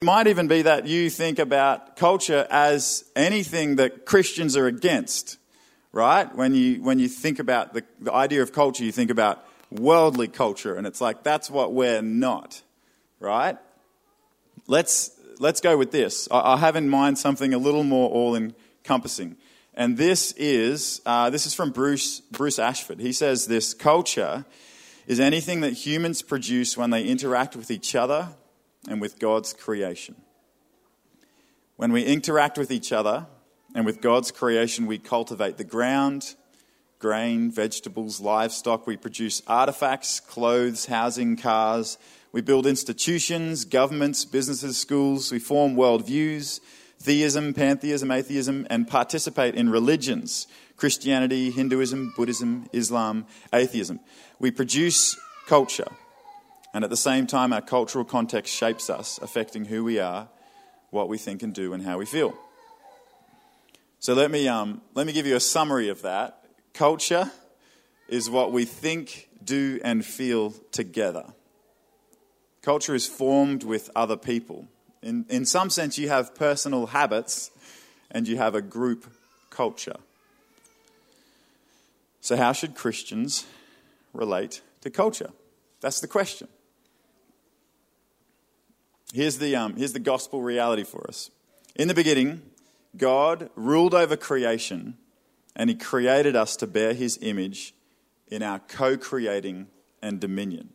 It might even be that you think about culture as anything that Christians are against, right? When you, when you think about the, the idea of culture, you think about worldly culture, and it's like that's what we're not, right? Let's, let's go with this. I, I have in mind something a little more all encompassing. And this is, uh, this is from Bruce, Bruce Ashford. He says this culture is anything that humans produce when they interact with each other and with God's creation. When we interact with each other and with God's creation, we cultivate the ground, grain, vegetables, livestock. We produce artifacts, clothes, housing, cars. We build institutions, governments, businesses, schools. We form worldviews, theism, pantheism, atheism, and participate in religions Christianity, Hinduism, Buddhism, Islam, atheism. We produce culture. And at the same time, our cultural context shapes us, affecting who we are, what we think and do, and how we feel. So let me, um, let me give you a summary of that. Culture is what we think, do, and feel together. Culture is formed with other people. In, in some sense, you have personal habits and you have a group culture. So, how should Christians relate to culture? That's the question. Here's the, um, here's the gospel reality for us. In the beginning, God ruled over creation and he created us to bear his image in our co creating and dominion.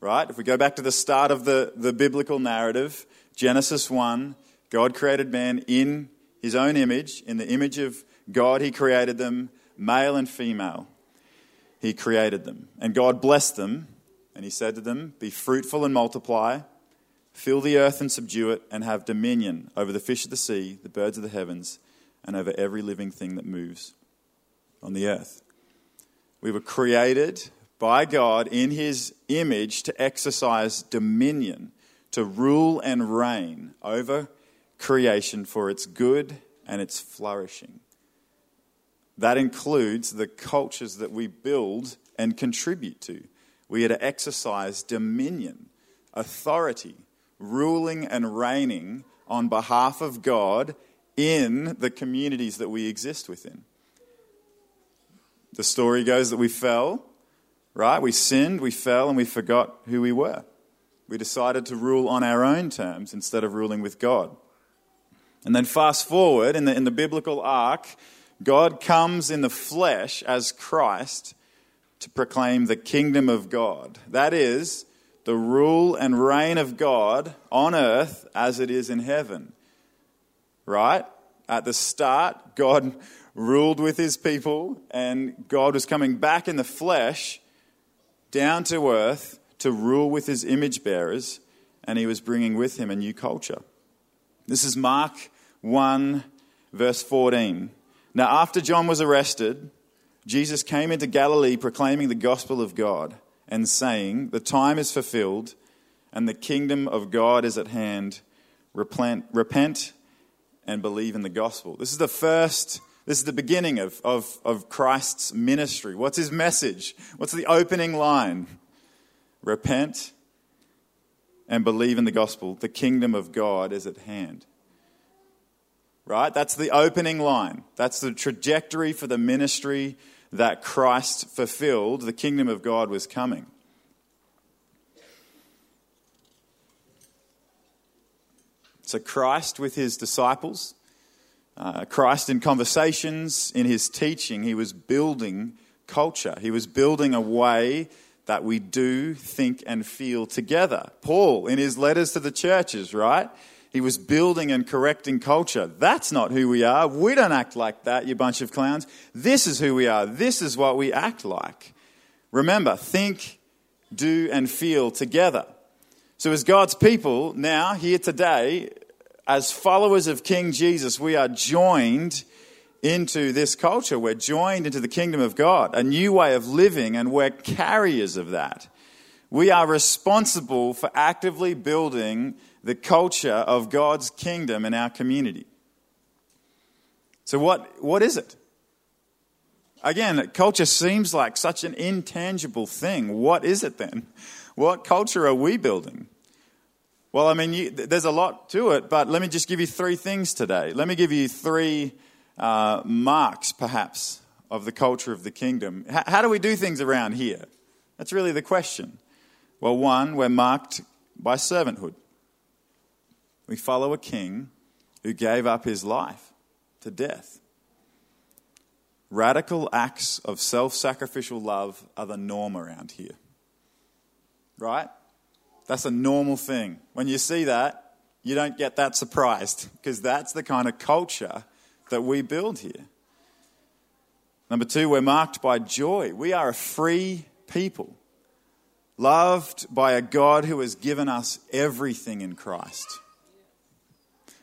Right? If we go back to the start of the, the biblical narrative, Genesis 1, God created man in his own image. In the image of God, he created them, male and female. He created them. And God blessed them, and he said to them, Be fruitful and multiply Fill the earth and subdue it, and have dominion over the fish of the sea, the birds of the heavens, and over every living thing that moves on the earth. We were created by God in His image to exercise dominion, to rule and reign over creation for its good and its flourishing. That includes the cultures that we build and contribute to. We are to exercise dominion, authority ruling and reigning on behalf of God in the communities that we exist within. The story goes that we fell, right? We sinned, we fell, and we forgot who we were. We decided to rule on our own terms instead of ruling with God. And then fast forward in the, in the biblical arc, God comes in the flesh as Christ to proclaim the kingdom of God. That is, the rule and reign of God on earth as it is in heaven. Right? At the start, God ruled with his people, and God was coming back in the flesh down to earth to rule with his image bearers, and he was bringing with him a new culture. This is Mark 1, verse 14. Now, after John was arrested, Jesus came into Galilee proclaiming the gospel of God and saying, The time is fulfilled and the kingdom of God is at hand. Repent, repent and believe in the gospel. This is the first, this is the beginning of, of, of Christ's ministry. What's his message? What's the opening line? Repent and believe in the gospel. The kingdom of God is at hand. Right? That's the opening line. That's the trajectory for the ministry that Christ fulfilled, the kingdom of God was coming. So, Christ with his disciples, uh, Christ in conversations, in his teaching, he was building culture. He was building a way that we do, think, and feel together. Paul, in his letters to the churches, right? He was building and correcting culture. That's not who we are. We don't act like that, you bunch of clowns. This is who we are. This is what we act like. Remember, think, do, and feel together. So, as God's people, now, here today, as followers of King Jesus, we are joined into this culture. We're joined into the kingdom of God, a new way of living, and we're carriers of that. We are responsible for actively building the culture of God's kingdom in our community. So, what, what is it? Again, culture seems like such an intangible thing. What is it then? What culture are we building? Well, I mean, you, there's a lot to it, but let me just give you three things today. Let me give you three uh, marks, perhaps, of the culture of the kingdom. H- how do we do things around here? That's really the question. Well, one, we're marked by servanthood. We follow a king who gave up his life to death. Radical acts of self sacrificial love are the norm around here. Right? That's a normal thing. When you see that, you don't get that surprised because that's the kind of culture that we build here. Number two, we're marked by joy. We are a free people, loved by a God who has given us everything in Christ.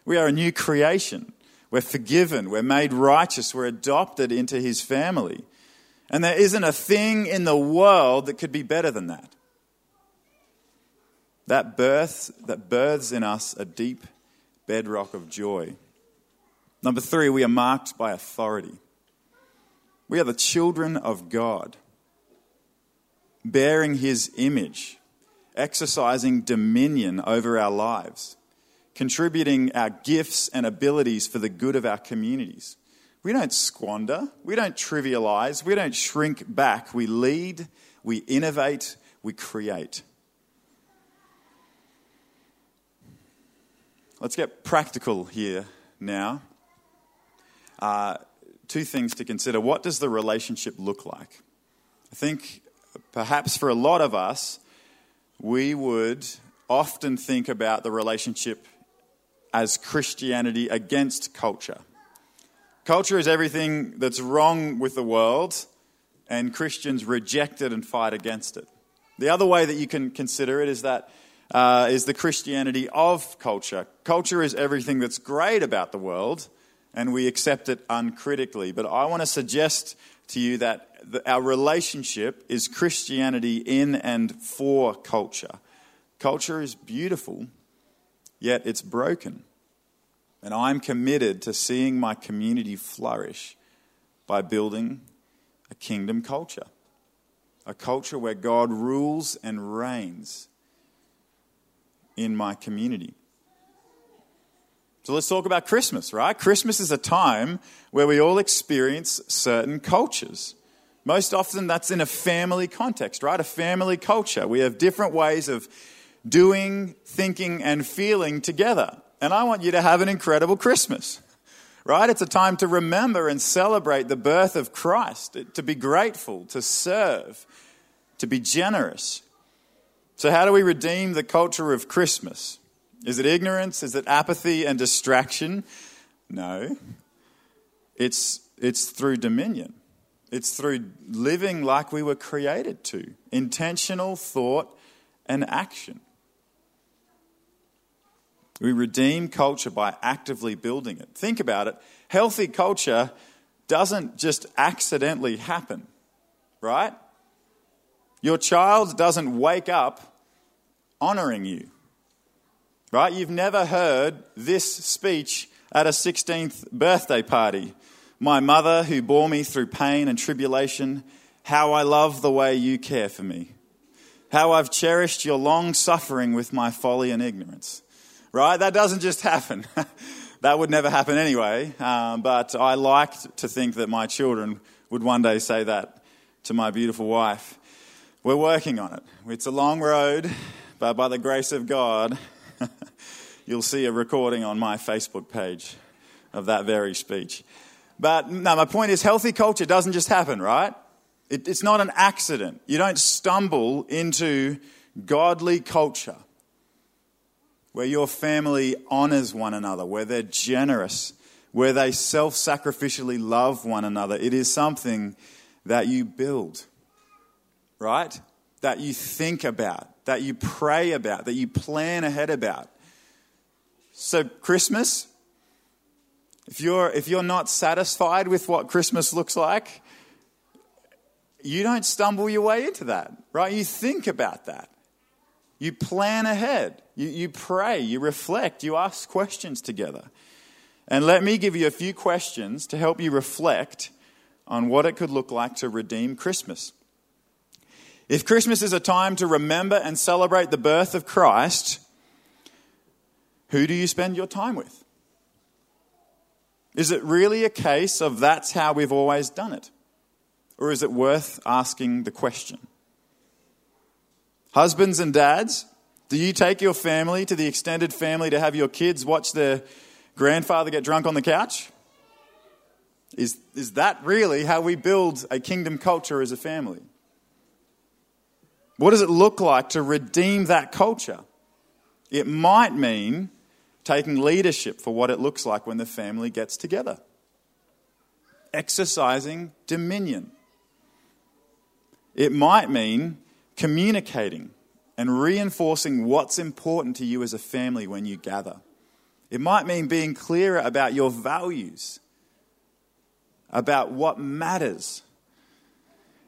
We are a new creation. We're forgiven. We're made righteous. We're adopted into his family. And there isn't a thing in the world that could be better than that. That birth that births in us a deep bedrock of joy. Number three, we are marked by authority. We are the children of God, bearing his image, exercising dominion over our lives, contributing our gifts and abilities for the good of our communities. We don't squander, we don't trivialize, we don't shrink back. We lead, we innovate, we create. Let's get practical here now. Uh, two things to consider. What does the relationship look like? I think perhaps for a lot of us, we would often think about the relationship as Christianity against culture. Culture is everything that's wrong with the world, and Christians reject it and fight against it. The other way that you can consider it is that uh, is the Christianity of culture. Culture is everything that's great about the world, and we accept it uncritically. But I want to suggest to you that our relationship is Christianity in and for culture. Culture is beautiful, yet it's broken. And I'm committed to seeing my community flourish by building a kingdom culture. A culture where God rules and reigns in my community. So let's talk about Christmas, right? Christmas is a time where we all experience certain cultures. Most often that's in a family context, right? A family culture. We have different ways of doing, thinking, and feeling together. And I want you to have an incredible Christmas, right? It's a time to remember and celebrate the birth of Christ, to be grateful, to serve, to be generous. So, how do we redeem the culture of Christmas? Is it ignorance? Is it apathy and distraction? No. It's, it's through dominion. It's through living like we were created to intentional thought and action. We redeem culture by actively building it. Think about it. Healthy culture doesn't just accidentally happen, right? Your child doesn't wake up honoring you. Right? You've never heard this speech at a 16th birthday party. My mother, who bore me through pain and tribulation, how I love the way you care for me. How I've cherished your long suffering with my folly and ignorance. Right? That doesn't just happen. that would never happen anyway. Um, but I like to think that my children would one day say that to my beautiful wife. We're working on it. It's a long road, but by the grace of God, you'll see a recording on my Facebook page of that very speech. But no, my point is healthy culture doesn't just happen, right? It, it's not an accident. You don't stumble into godly culture where your family honors one another, where they're generous, where they self sacrificially love one another. It is something that you build, right? That you think about, that you pray about, that you plan ahead about. So, Christmas, if you're, if you're not satisfied with what Christmas looks like, you don't stumble your way into that, right? You think about that. You plan ahead. You, you pray. You reflect. You ask questions together. And let me give you a few questions to help you reflect on what it could look like to redeem Christmas. If Christmas is a time to remember and celebrate the birth of Christ, Who do you spend your time with? Is it really a case of that's how we've always done it? Or is it worth asking the question? Husbands and dads, do you take your family to the extended family to have your kids watch their grandfather get drunk on the couch? Is, is that really how we build a kingdom culture as a family? What does it look like to redeem that culture? It might mean taking leadership for what it looks like when the family gets together, exercising dominion. It might mean communicating and reinforcing what's important to you as a family when you gather. It might mean being clearer about your values, about what matters.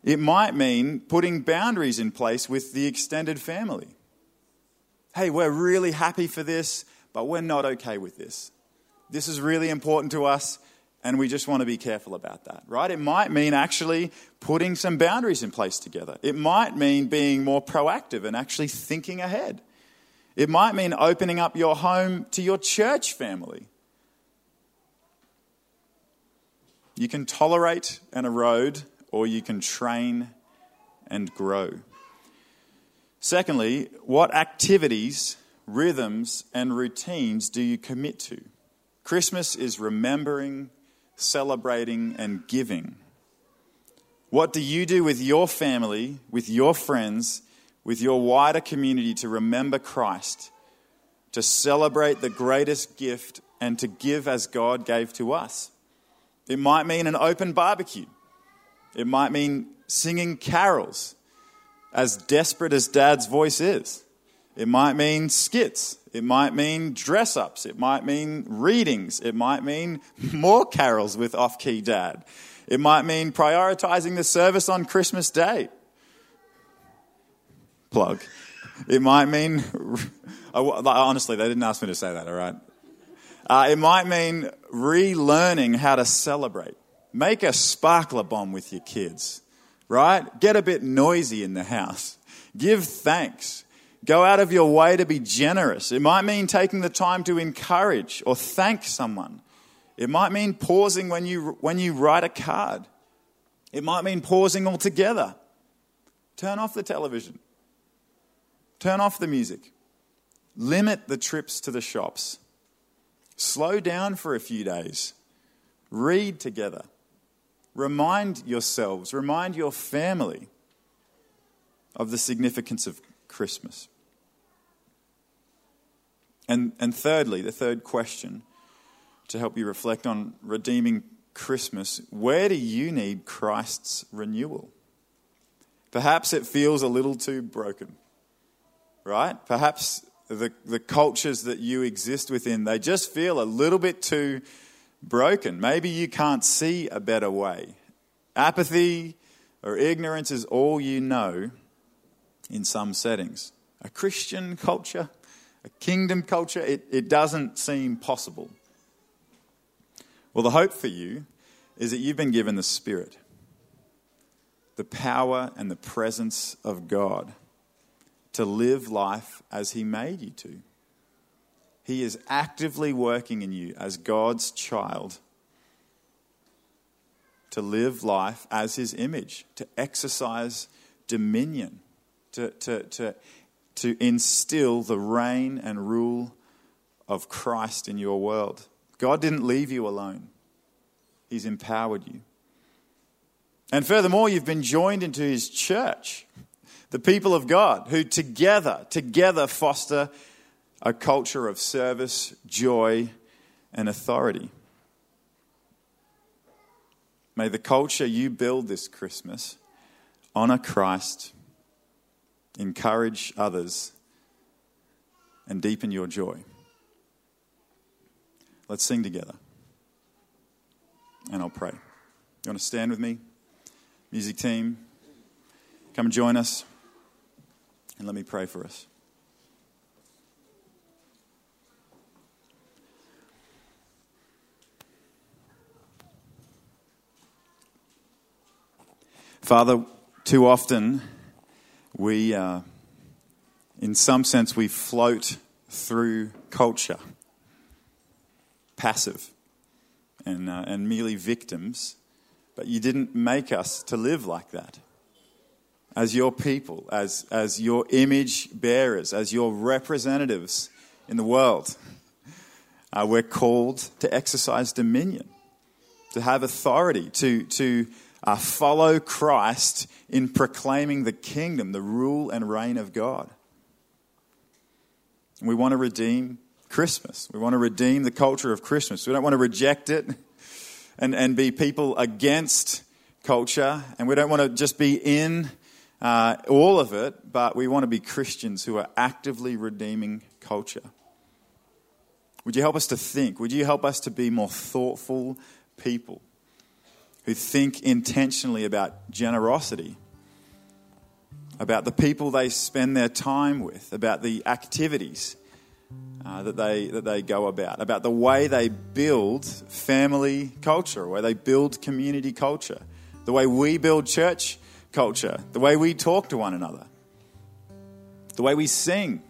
It might mean putting boundaries in place with the extended family. Hey, we're really happy for this, but we're not okay with this. This is really important to us, and we just want to be careful about that, right? It might mean actually putting some boundaries in place together. It might mean being more proactive and actually thinking ahead. It might mean opening up your home to your church family. You can tolerate and erode, or you can train and grow. Secondly, what activities, rhythms, and routines do you commit to? Christmas is remembering, celebrating, and giving. What do you do with your family, with your friends, with your wider community to remember Christ, to celebrate the greatest gift, and to give as God gave to us. It might mean an open barbecue. It might mean singing carols, as desperate as dad's voice is. It might mean skits. It might mean dress ups. It might mean readings. It might mean more carols with off key dad. It might mean prioritizing the service on Christmas Day plug. It might mean, honestly, they didn't ask me to say that, all right? Uh, it might mean relearning how to celebrate. Make a sparkler bomb with your kids, right? Get a bit noisy in the house. Give thanks. Go out of your way to be generous. It might mean taking the time to encourage or thank someone. It might mean pausing when you, when you write a card. It might mean pausing altogether. Turn off the television. Turn off the music. Limit the trips to the shops. Slow down for a few days. Read together. Remind yourselves, remind your family of the significance of Christmas. And, and thirdly, the third question to help you reflect on redeeming Christmas where do you need Christ's renewal? Perhaps it feels a little too broken right? Perhaps the, the cultures that you exist within, they just feel a little bit too broken. Maybe you can't see a better way. Apathy or ignorance is all you know in some settings. A Christian culture, a kingdom culture, it, it doesn't seem possible. Well, the hope for you is that you've been given the Spirit, the power and the presence of God to live life as He made you to. He is actively working in you as God's child to live life as His image, to exercise dominion, to, to, to, to instill the reign and rule of Christ in your world. God didn't leave you alone, He's empowered you. And furthermore, you've been joined into His church the people of God who together, together foster a culture of service, joy, and authority. May the culture you build this Christmas honor Christ, encourage others, and deepen your joy. Let's sing together. And I'll pray. You want to stand with me? Music team, come join us. And let me pray for us. Father, too often we, uh, in some sense, we float through culture, passive and, uh, and merely victims, but you didn't make us to live like that. As your people, as, as your image bearers, as your representatives in the world, uh, we're called to exercise dominion, to have authority, to, to uh, follow Christ in proclaiming the kingdom, the rule and reign of God. We want to redeem Christmas. We want to redeem the culture of Christmas. We don't want to reject it and, and be people against culture. And we don't want to just be in uh, all of it, but we want to be Christians who are actively redeeming culture. Would you help us to think? Would you help us to be more thoughtful people who think intentionally about generosity, about the people they spend their time with, about the activities uh, that, they, that they go about, about the way they build family culture, where they build community culture, the way we build church culture, the way we talk to one another, the way we sing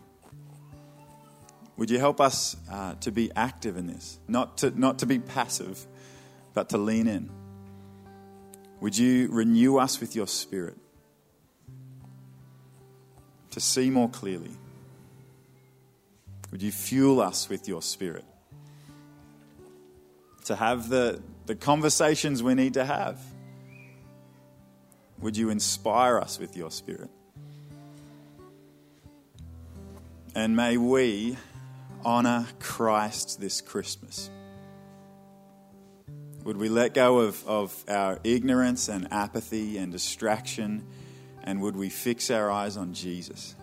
would you help us uh, to be active in this? Not to, not to be passive, but to lean in. Would you renew us with your spirit to see more clearly? Would you fuel us with your spirit to have the, the conversations we need to have? Would you inspire us with your spirit? And may we honor Christ this Christmas? Would we let go of, of our ignorance and apathy and distraction, and would we fix our eyes on Jesus?